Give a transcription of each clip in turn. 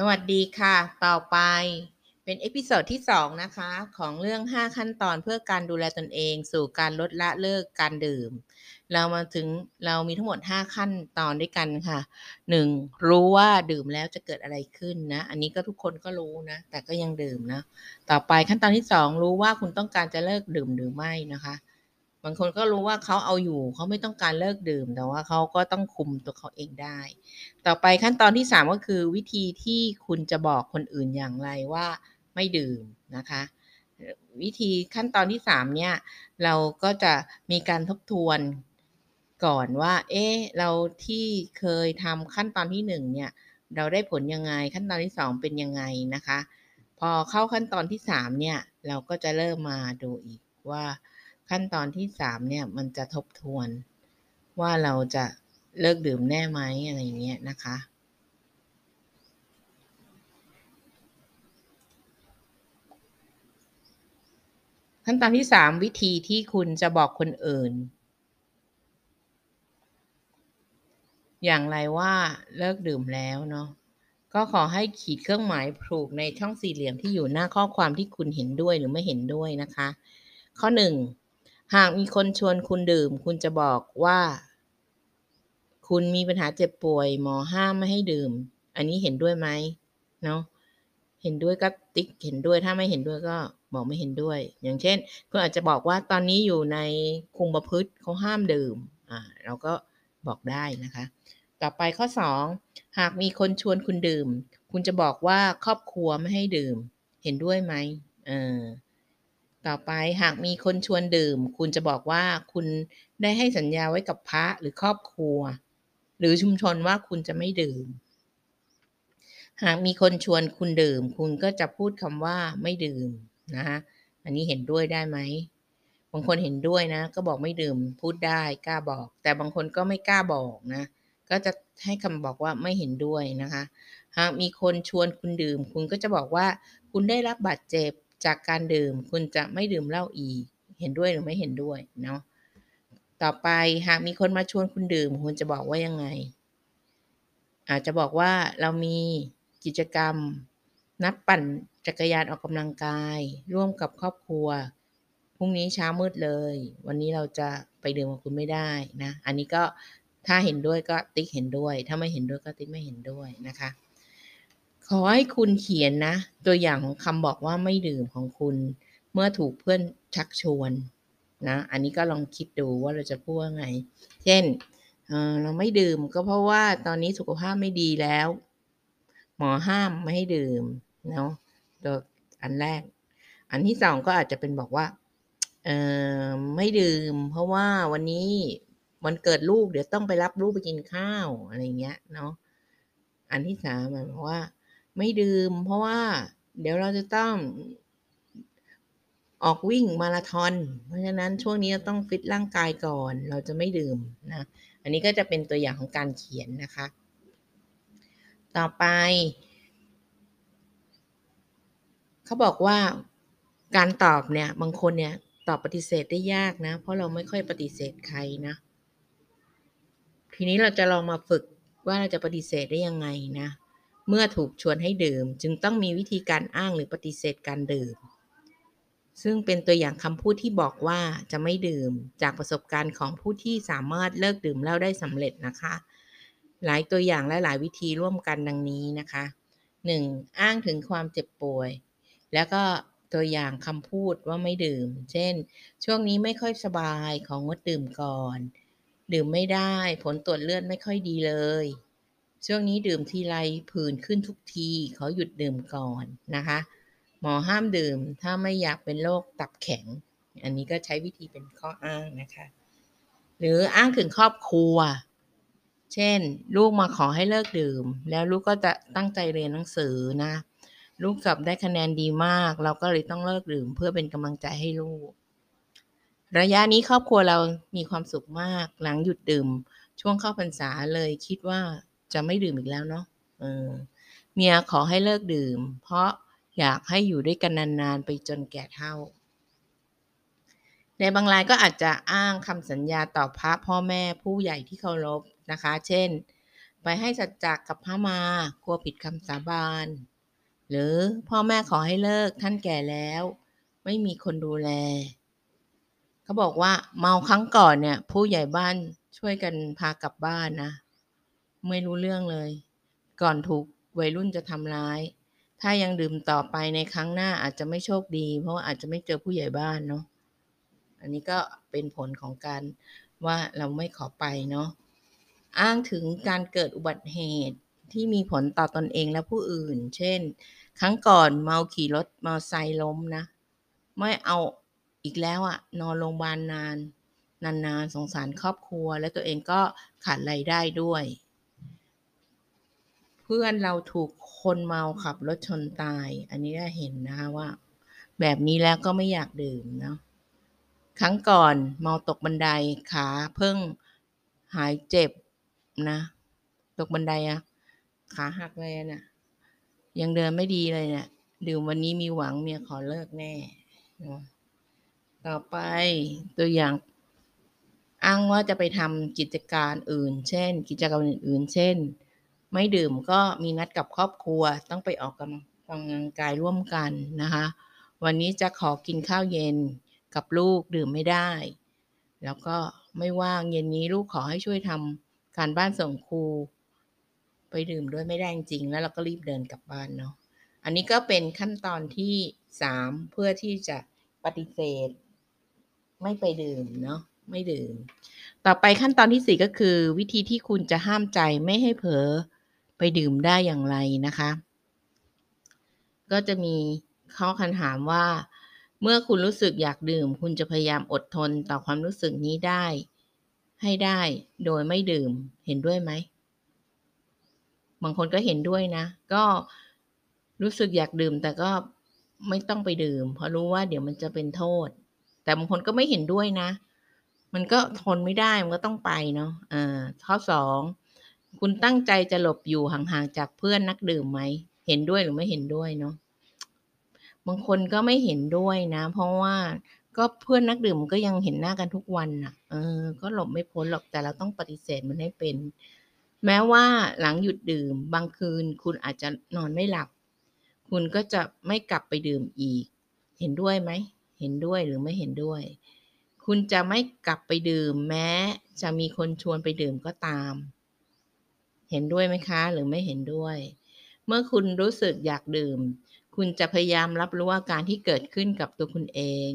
สวัสดีค่ะ ต่อไปเป็น episode ที่ 2 นะคะ ของเรื่อง 5 ขั้นตอนเพื่อการดูแลตนเอง สู่การลดละเลิกการดื่ม เรามาถึงเรามีทั้งหมด 5 ขั้นตอนด้วยกันค่ะ 1. รู้ว่าดื่มแล้วจะเกิดอะไรขึ้นนะ อันนี้ก็ทุกคนก็รู้นะ แต่ก็ยังดื่มนะ ต่อไปขั้นตอนที่ 2 รู้ว่าคุณต้องการจะเลิกดื่มหรือไม่นะคะ บางคนก็รู้ว่าเขาเอาอยู่เขาไม่ต้องการเลิกดื่ม แต่ว่าเขาก็ต้องคุมตัวเขาเองได้ ต่อไปขั้นตอนที่ 3 ก็คือวิธีที่คุณจะบอกคนอื่นอย่างไรว่าไม่ดื่มนะคะ วิธีขั้นตอนที่ 3 เนี่ย เราก็จะมีการทบทวนก่อนว่า เอ๊ะเราที่เคยทำขั้นตอนที่ 1 เนี่ย เราได้ผลยังไงขั้นตอนที่ 2 เป็นยังไงนะคะ พอเข้าขั้นตอนที่ 3 เนี่ย เราก็จะเริ่มมาดูอีกว่า ขั้นตอนที่3เนี่ยมันจะทบทวนว่าเราจะเลิกดื่มแน่ไหมอะไรเงี้ยนะคะ ขั้นตอนที่3วิธีที่คุณจะบอกคนอื่น อย่างไรว่าเลิกดื่มแล้วเนาะก็ขอให้ขีดเครื่องหมายผูกในช่องสี่เหลี่ยมที่อยู่หน้าข้อความที่คุณเห็นด้วยหรือไม่เห็นด้วยนะคะ ข้อ1 หากมีคนชวนคุณดื่ม คุณจะบอกว่า คุณมีปัญหาเจ็บป่วย หมอห้ามไม่ให้ดื่ม อันนี้เห็นด้วยไหมเนาะเห็นด้วยก็ติ๊กเห็นด้วยถ้าไม่เห็นด้วยก็บอกไม่เห็นด้วย อย่างเช่นคุณอาจจะบอกว่าตอนนี้อยู่ในคุมประพฤติเขาห้ามดื่มอ่าเราก็บอกได้นะคะ ต่อไปข้อ 2 หากมีคนชวนคุณดื่ม คุณจะบอกว่าครอบครัวไม่ให้ดื่ม เห็นด้วยไหมเออ ต่อไปหากมีคนชวนดื่ม คุณจะบอกว่าคุณได้ให้สัญญาไว้กับพระหรือครอบครัว หรือชุมชนว่าคุณจะไม่ดื่ม หากมีคนชวนคุณดื่ม คุณก็จะพูดคำว่าไม่ดื่มนะคะอันนี้เห็นด้วยได้ไหมบางคนเห็นด้วยนะ ก็บอกไม่ดื่ม พูดได้กล้าบอก แต่บางคนก็ไม่กล้าบอกนะ ก็จะให้คำบอกว่าไม่เห็นด้วยนะคะ หากมีคนชวนคุณดื่ม คุณก็จะบอกว่า คุณได้รับบาดเจ็บ จากการดื่มคุณจะไม่ดื่มเหล้าอีก เห็นด้วยหรือไม่เห็นด้วยเนาะต่อไปหากมีคนมาชวนคุณดื่ม คุณจะบอกว่ายังไง อาจจะบอกว่าเรามีกิจกรรม นัดปั่นจักรยานออกกำลังกาย ร่วมกับครอบครัวพรุ่งนี้เช้ามืดเลย วันนี้เราจะไปดื่มกับคุณไม่ได้นะ อันนี้ก็ถ้าเห็นด้วยก็ติ๊กเห็นด้วย ถ้าไม่เห็นด้วยก็ติ๊กไม่เห็นด้วยนะคะ ขอให้คุณเขียนนะ ตัวอย่างของคำบอกว่าไม่ดื่มของคุณ เมื่อถูกเพื่อนชักชวนนะ อันนี้ก็ลองคิดดูว่าเราจะพูดว่าไง เช่นเเราไม่ดื่มก็เพราะว่าตอนนี้สุขภาพไม่ดีแล้ว หมอห้ามไม่ให้ดื่มเนาะตัวอันแรก อันที่สองก็อาจจะเป็นบอกว่าเออไม่ดื่ม เพราะว่าวันนี้วันเกิดลูกเดี๋ยวต้องไปรับลูกไปกินข้าวอะไรเงี้ยเนาะอันที่สามหมายว่า ไม่ดื่ม เพราะว่าเดี๋ยวเราจะต้องออกวิ่งมาราธอน เพราะฉะนั้นช่วงนี้เราต้องฟิตร่างกายก่อน เราจะไม่ดื่มนะ อันนี้ก็จะเป็นตัวอย่างของการเขียนนะคะ ต่อไป เขาบอกว่าการตอบเนี่ย บางคนเนี่ย ตอบปฏิเสธได้ยากนะ เพราะเราไม่ค่อยปฏิเสธใครนะ ทีนี้เราจะลองมาฝึกว่าเราจะปฏิเสธได้ยังไงนะ เมื่อถูกชวนให้ดื่ม จึงต้องมีวิธีการอ้างหรือปฏิเสธการดื่ม ซึ่งเป็นตัวอย่างคำพูดที่บอกว่าจะไม่ดื่มจากประสบการณ์ของผู้ที่สามารถเลิกดื่มเหล้าได้สำเร็จนะคะ หลายตัวอย่างและหลายวิธีร่วมกันดังนี้นะคะ 1. อ้างถึงความเจ็บป่วย แล้วก็ตัวอย่างคำพูดว่าไม่ดื่ม เช่น ช่วงนี้ไม่ค่อยสบายของงดดื่มก่อน ดื่มไม่ได้ ผลตรวจเลือดไม่ค่อยดีเลย ช่วงนี้ดื่มทีไรผื่นขึ้นทุกทีขอหยุดดื่มก่อนนะคะ หมอห้ามดื่มถ้าไม่อยากเป็นโรคตับแข็ง อันนี้ก็ใช้วิธีเป็นข้ออ้างนะคะ หรืออ้างถึงครอบครัว เช่น ลูกมาขอให้เลิกดื่ม แล้วลูกก็จะตั้งใจเรียนหนังสือนะ ลูกสอบได้คะแนนดีมาก เราก็เลยต้องเลิกดื่ม เพื่อเป็นกำลังใจให้ลูก ระยะนี้ครอบครัวเรามีความสุขมาก หลังหยุดดื่ม ช่วงเข้าพรรษาเลยคิดว่า จะไม่ดื่มอีกแล้วเนาะเออเมียขอให้เลิกดื่ม เพราะอยากให้อยู่ด้วยกันนานๆ ไปจนแก่เฒ่า ในบางรายก็อาจจะอ้างคำสัญญาต่อพระพ่อแม่ผู้ใหญ่ที่เคารพนะคะ เช่น ไปให้สัจจะกับพระมากลัวผิดคำสาบาน หรือพ่อแม่ขอให้เลิกท่านแก่แล้ว ไม่มีคนดูแล เขาบอกว่าเมาครั้งก่อนเนี่ย ผู้ใหญ่บ้านช่วยกันพากลับบ้านนะ ไม่รู้เรื่องเลย ก่อนถูกวัยรุ่นจะทำร้าย ถ้ายังดื่มต่อไปในครั้งหน้าอาจจะไม่โชคดี เพราะาอาจจะไม่เจอผู้ใหญ่บ้านเนาะอันนี้ก็เป็นผลของการว่าเราไม่ขอไปเนาะอ้างถึงการเกิดอุบัติเหตุที่มีผลต่อตอนเองและผู้อื่น เช่น ครั้งก่อนเมาขี่รถมอไซค์ล้มนะ ไม่เอาอีกแล้วอะนอนโรงพยาบาลนาน นานๆสงสารครอบครัว และตัวเองก็ขาดรายได้ด้วย พื่อนเราถูกคนเมาขับรถชนตาย อันนี้ได้เห็นนะคะว่า แบบนี้แล้วก็ไม่อยากดื่มเนาะครั้งก่อนเมาตกบันไดขาเพิ่งหายเจ็บนะ ตกบันไดอะขาหักเลยนะ่ะ ยังเดินไม่ดีเลยเนะี่ยดื่มวันนี้มีหวังเมียขอเลิกแน่นะต่อไปตัวอย่างอ้างว่าจะไปทำกิจการอื่น เช่น กิจกรรอื่น ๆ เช่น ไม่ดื่มก็มีนัดกับครอบครัว ต้องไปออกกำลังกายร่วมกันนะคะ วันนี้จะขอกินข้าวเย็นกับลูกดื่มไม่ได้ แล้วก็ไม่ว่างเย็นนี้ลูกขอให้ช่วยทำการบ้านส่งครู ไปดื่มด้วยไม่ได้จริงแล้วเราก็รีบเดินกลับบ้านเนาะอันนี้ก็เป็นขั้นตอนที่สามเพื่อที่จะปฏิเสธ ไม่ไปดื่มเนาะไม่ดื่ม ต่อไปขั้นตอนที่สี่ก็คือ วิธีที่คุณจะห้ามใจไม่ให้เผลอ ไปดื่มได้อย่างไรนะคะ ก็จะมีข้อคำถามว่า เมื่อคุณรู้สึกอยากดื่ม คุณจะพยายามอดทนต่อความรู้สึกนี้ได้ ให้ได้โดยไม่ดื่มเห็นด้วยไหมบางคนก็เห็นด้วยนะ ก็รู้สึกอยากดื่มแต่ก็ไม่ต้องไปดื่ม เพราะรู้ว่าเดี๋ยวมันจะเป็นโทษ แต่บางคนก็ไม่เห็นด้วยนะ มันก็ทนไม่ได้มันก็ต้องไปเนาะอ่าข้อสอง คุณตั้งใจจะหลบอยู่ห่างๆจากเพื่อนนักดื่มไหม เห็นด้วยหรือไม่เห็นด้วยเนาะ บางคนก็ไม่เห็นด้วยนะ เพราะว่าก็เพื่อนนักดื่มก็ยังเห็นหน้ากันทุกวันนะ่ะ เออ ก็หลบไม่พ้นหรอก แต่เราต้องปฏิเสธมันให้เป็น แม้ว่าหลังหยุดดื่ม บางคืนคุณอาจจะนอนไม่หลับ คุณก็จะไม่กลับไปดื่มอีก เห็นด้วยไหม เห็นด้วยหรือไม่เห็นด้วย คุณจะไม่กลับไปดื่ม แม้ จะมีคนชวนไปดื่มก็ตาม เห็นด้วยไหมคะหรือไม่เห็นด้วย เมื่อคุณรู้สึกอยากดื่ม คุณจะพยายามรับรู้อาการที่เกิดขึ้นกับตัวคุณเอง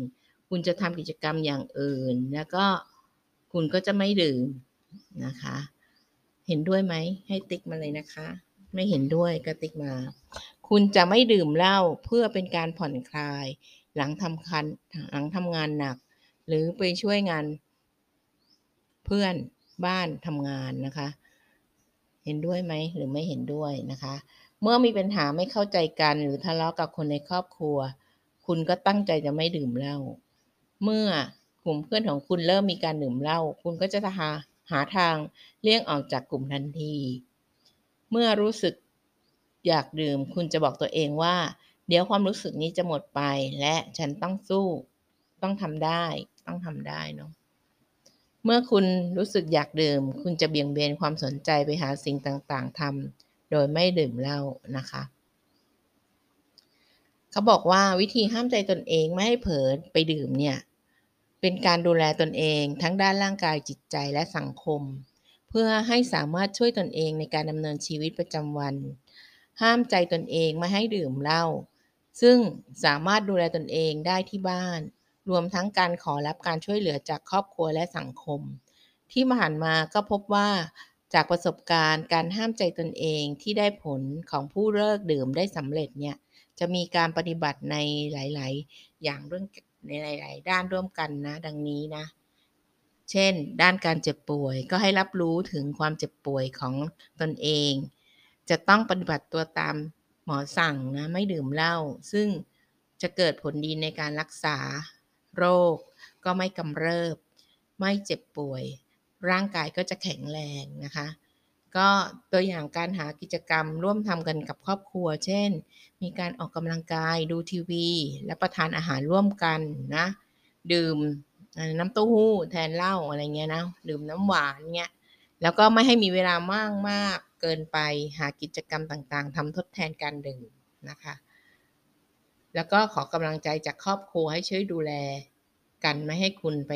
คุณจะทำกิจกรรมอย่างอื่น แล้วก็คุณก็จะไม่ดื่มนะคะ เห็นด้วยไหมให้ติ๊กมาเลยนะคะ ไม่เห็นด้วยก็ติ๊กมา คุณจะไม่ดื่มเหล้าเพื่อเป็นการผ่อนคลาย หลังทำคันหลังทำงานหนัก หรือไปช่วยงาน เพื่อนบ้านทำงานนะคะ เห็นด้วยไหมหรือไม่เห็นด้วยนะคะ เมื่อมีปัญหาไม่เข้าใจกันหรือทะเลาะกับคนในครอบครัว คุณก็ตั้งใจจะไม่ดื่มเหล้าเมื่อกลุ่มเพื่อนของคุณเริ่มมีการดื่มเหล้าคุณก็จะหาหาทางเลี่ยงออกจากกลุ่มทันที เมื่อรู้สึกอยากดื่ม คุณจะบอกตัวเองว่า เดี๋ยวความรู้สึกนี้จะหมดไปและฉันต้องสู้ ต้องทำได้ ต้องทำได้เนาะ เมื่อคุณรู้สึกอยากดื่ม คุณจะเบี่ยงเบนความสนใจไปหาสิ่งต่างๆทำโดยไม่ดื่มเหล้านะคะ เขาบอกว่าวิธีห้ามใจตนเองไม่ให้เผลอไปดื่มเนี่ยเป็นการดูแลตนเองทั้งด้านร่างกายจิตใจและสังคม เพื่อให้สามารถช่วยตนเองในการดำเนินชีวิตประจำวัน ห้ามใจตนเองไม่ให้ดื่มเหล้าซึ่งสามารถดูแลตนเองได้ที่บ้าน รวมทั้งการขอรับการช่วยเหลือจากครอบครัวและสังคม ที่ผ่านมาก็พบว่าจากประสบการณ์การห้ามใจตนเองที่ได้ผลของผู้เลิกดื่มได้สำเร็จเนี่ยจะมีการปฏิบัติในหลาย ๆ อย่างเรื่องในหลาย ๆ ด้านร่วมกันนะ ดังนี้นะ เช่น ด้านการเจ็บป่วยก็ให้รับรู้ถึงความเจ็บป่วยของตนเอง จะต้องปฏิบัติตัวตามหมอสั่งนะไม่ดื่มเหล้าซึ่งจะเกิดผลดีในการรักษา โรค ก็ไม่กำเริบ ไม่เจ็บป่วย ร่างกายก็จะแข็งแรงนะคะ ก็ตัวอย่างการหากิจกรรมร่วมทำกันกับครอบครัว เช่น มีการออกกำลังกายดูทีวี และประทานอาหารร่วมกันนะ ดื่มน้ำเต้าหู้แทนเหล้าอะไรเงี้ยนะ ดื่มน้ำหวานเงี้ย แล้วก็ไม่ให้มีเวลามากมากเกินไป หากิจกรรมต่างๆทำทดแทนการดื่มนะคะ แล้วก็ขอกำลังใจจากครอบครัวให้ช่วยดูแลกันไม่ให้คุณไป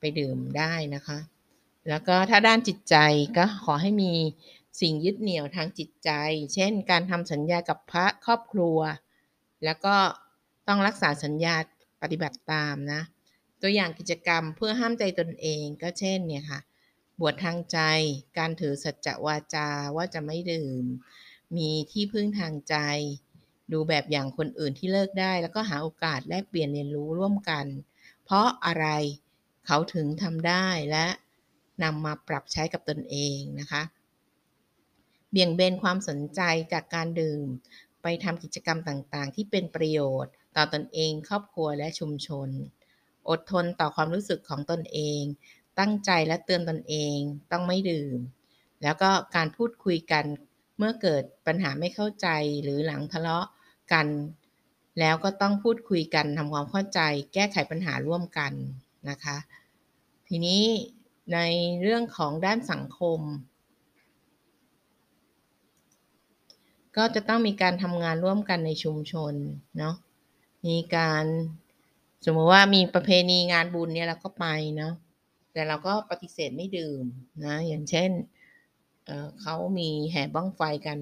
ไปดื่มได้นะคะ แล้วก็ถ้าด้านจิตใจก็ขอให้มีสิ่งยึดเหนี่ยวทางจิตใจ เช่น การทำสัญญากับพระครอบครัว แล้วก็ต้องรักษาสัญญาปฏิบัติตามนะ ตัวอย่างกิจกรรมเพื่อห้ามใจตนเองก็เช่นเนี่ยค่ะ บวชทางใจ การถือสัจจวาจาว่าจะไม่ดื่ม มีที่พึ่งทางใจ ดูแบบอย่างคนอื่นที่เลิกได้ แล้วก็หาโอกาสแลกเปลี่ยนเรียนรู้ร่วมกัน เพราะอะไรเขาถึงทำได้และนำมาปรับใช้กับตนเองนะคะ เบี่ยงเบนความสนใจจากการดื่ม ไปทำกิจกรรมต่างๆ ที่เป็นประโยชน์ ต่อตนเอง ครอบครัวและชุมชน อดทนต่อความรู้สึกของตนเอง ตั้งใจและเตือนตนเอง ต้องไม่ดื่ม แล้วก็การพูดคุยกันเมื่อเกิดปัญหาไม่เข้าใจหรือหลังทะเลาะ กัน แล้วก็ต้องพูดคุยกันทำความเข้าใจ แก้ไขปัญหาร่วมกันนะคะ ทีนี้ในเรื่องของด้านสังคม ก็จะต้องมีการทำงานร่วมกันในชุมชนเนาะมีการสมมติว่ามีประเพณีงานบุญเนี่ยเราก็ไปเนาะแต่เราก็ปฏิเสธไม่ดื่มนะอย่างเช่นเเขามีแห่บ้องไฟกัน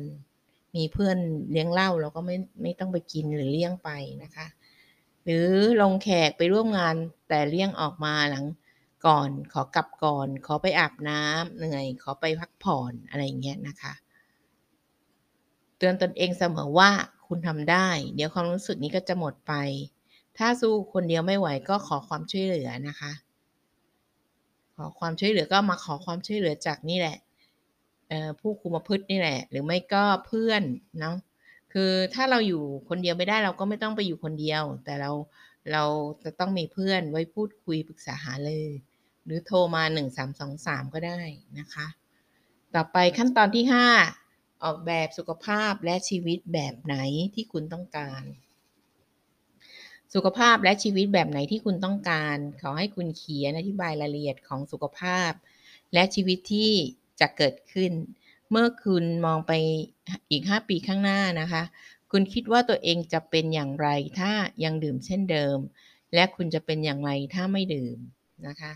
มีเพื่อนเลี้ยงเหล้าเราก็ไม่ไม่ต้องไปกินหรือเลี่ยงไปนะคะ หรือลงแขกไปร่วมงานแต่เลี่ยงออกมาหลังก่อน ขอกลับก่อน ขอไปอาบน้ำเหนื่อย ขอไปพักผ่อนอะไรเงี้ยนะคะ เตือนตนเองเสมอว่าคุณทำได้ เดี๋ยวความรู้สึกนี้ก็จะหมดไป ถ้าสู้คนเดียวไม่ไหวก็ขอความช่วยเหลือนะคะ ขอความช่วยเหลือก็มาขอความช่วยเหลือจากนี่แหละ ผู้คุมประพฤตินี่แหละ หรือไม่ก็เพื่อนเนาะคือถ้าเราอยู่คนเดียวไม่ได้เราก็ไม่ต้องไปอยู่คนเดียว แต่เราเราจะต้องมีเพื่อนไว้พูดคุยปรึกษาหาเลย หรือโทรมา 1323 ก็ได้นะคะ ต่อไปขั้นตอนที่ 5 ออกแบบสุขภาพและชีวิตแบบไหนที่คุณต้องการ สุขภาพและชีวิตแบบไหนที่คุณต้องการ ขอให้คุณเขียนอธิบายรายละเอียดของสุขภาพ และชีวิตที่ จะเกิดขึ้น เมื่อคุณมองไปอีก 5 ปีข้างหน้านะคะ คุณคิดว่าตัวเองจะเป็นอย่างไรถ้ายังดื่มเช่นเดิม และคุณจะเป็นอย่างไรถ้าไม่ดื่มนะคะ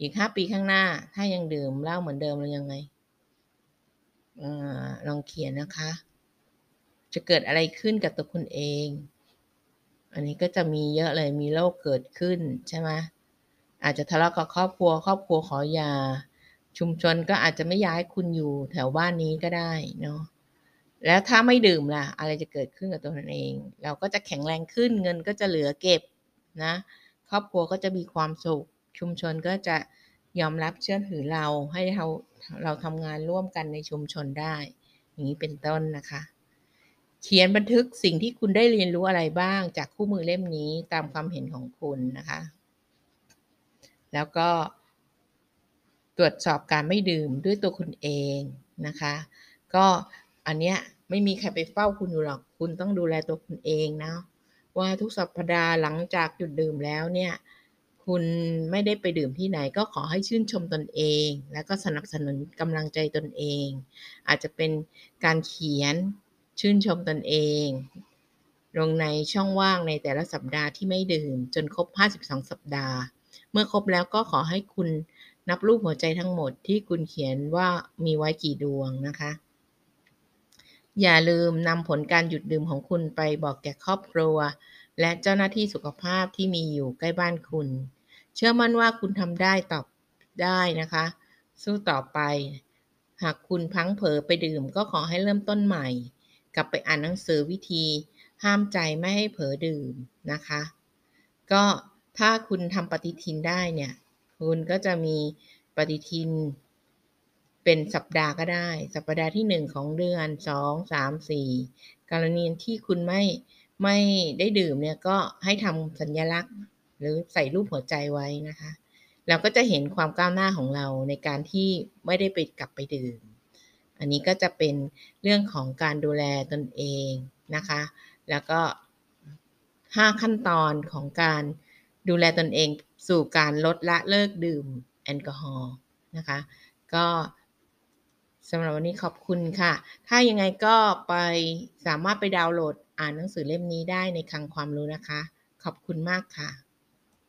อีกห้าปีข้างหน้าถ้ายังดื่มเหล้าเหมือนเดิมหรือยังไงอลองเขียนนะคะ จะเกิดอะไรขึ้นกับตัวคุณเอง อันนี้ก็จะมีเยอะเลยมีโรคเกิดขึ้นใช่ไหมอาจจะทะเลาะกับครอบครัว ครอบครัวขอยา ชุมชนก็อาจจะไม่ย้ายคุณอยู่แถวบ้านนี้ก็ได้เนาะแล้วถ้าไม่ดื่มล่ะ อะไรจะเกิดขึ้นกับตัวเราเอง เราก็จะแข็งแรงขึ้นเงินก็จะเหลือเก็บนะ ครอบครัวก็จะมีความสุข ชุมชนก็จะยอมรับเชื่อถือเราให้เราเราทำงานร่วมกันในชุมชนได้ อย่างนี้เป็นต้นนะคะ เขียนบันทึกสิ่งที่คุณได้เรียนรู้อะไรบ้างจากคู่มือเล่มนี้ตามความเห็นของคุณนะคะ แล้วก็ ตรวจสอบการไม่ดื่มด้วยตัวคุณเองนะคะ ก็อันเนี้ยไม่มีใครไปเฝ้าคุณอยู่หรอก คุณต้องดูแลตัวคุณเองนะว่าทุกสัปดาห์หลังจากหยุดดื่มแล้วเนี่ย คุณไม่ได้ไปดื่มที่ไหนก็ขอให้ชื่นชมตนเอง แล้วก็สนับสนุนกำลังใจตนเอง อาจจะเป็นการเขียนชื่นชมตนเองลงในช่องว่างในแต่ละสัปดาห์ที่ไม่ดื่ม จนครบ 52 สัปดาห์ เมื่อครบแล้วก็ขอให้คุณ นับรูปหัวใจทั้งหมดที่คุณเขียนว่ามีไว้กี่ดวงนะคะ อย่าลืมนำผลการหยุดดื่มของคุณไปบอกแก่ครอบครัว และเจ้าหน้าที่สุขภาพที่มีอยู่ใกล้บ้านคุณ เชื่อมั่นว่าคุณทำได้ตอบได้นะคะ สู้ต่อไป หากคุณพังเผลอไปดื่มก็ขอให้เริ่มต้นใหม่ กลับไปอ่านหนังสือวิธี ห้ามใจไม่ให้เผลอดื่มนะคะ ก็ถ้าคุณทำปฏิทินได้เนี่ย คุณก็จะมีปฏิทิน เป็นสัปดาห์ก็ได้ สัปดาห์ที่ 1 ของเดือน2 3 4 กรณีที่คุณไม่ไม่ได้ดื่มเนี่ยก็ให้ทำสัญลักษณ์ หรือใส่รูปหัวใจไว้นะคะ เราก็จะเห็นความก้าวหน้าของเราในการที่ไม่ได้ไปกลับไปดื่ม อันนี้ก็จะเป็นเรื่องของการดูแลตนเองนะคะ แล้วก็ 5 ขั้นตอนของการดูแลตนเอง สู่การลดละเลิกดื่มแอลกอฮอล์นะคะ ก็สำหรับวันนี้ขอบคุณค่ะ ถ้ายังไงก็ไปสามารถไปดาวน์โหลดอ่านหนังสือเล่มนี้ได้ในคลังความรู้นะคะ ขอบคุณมากค่ะ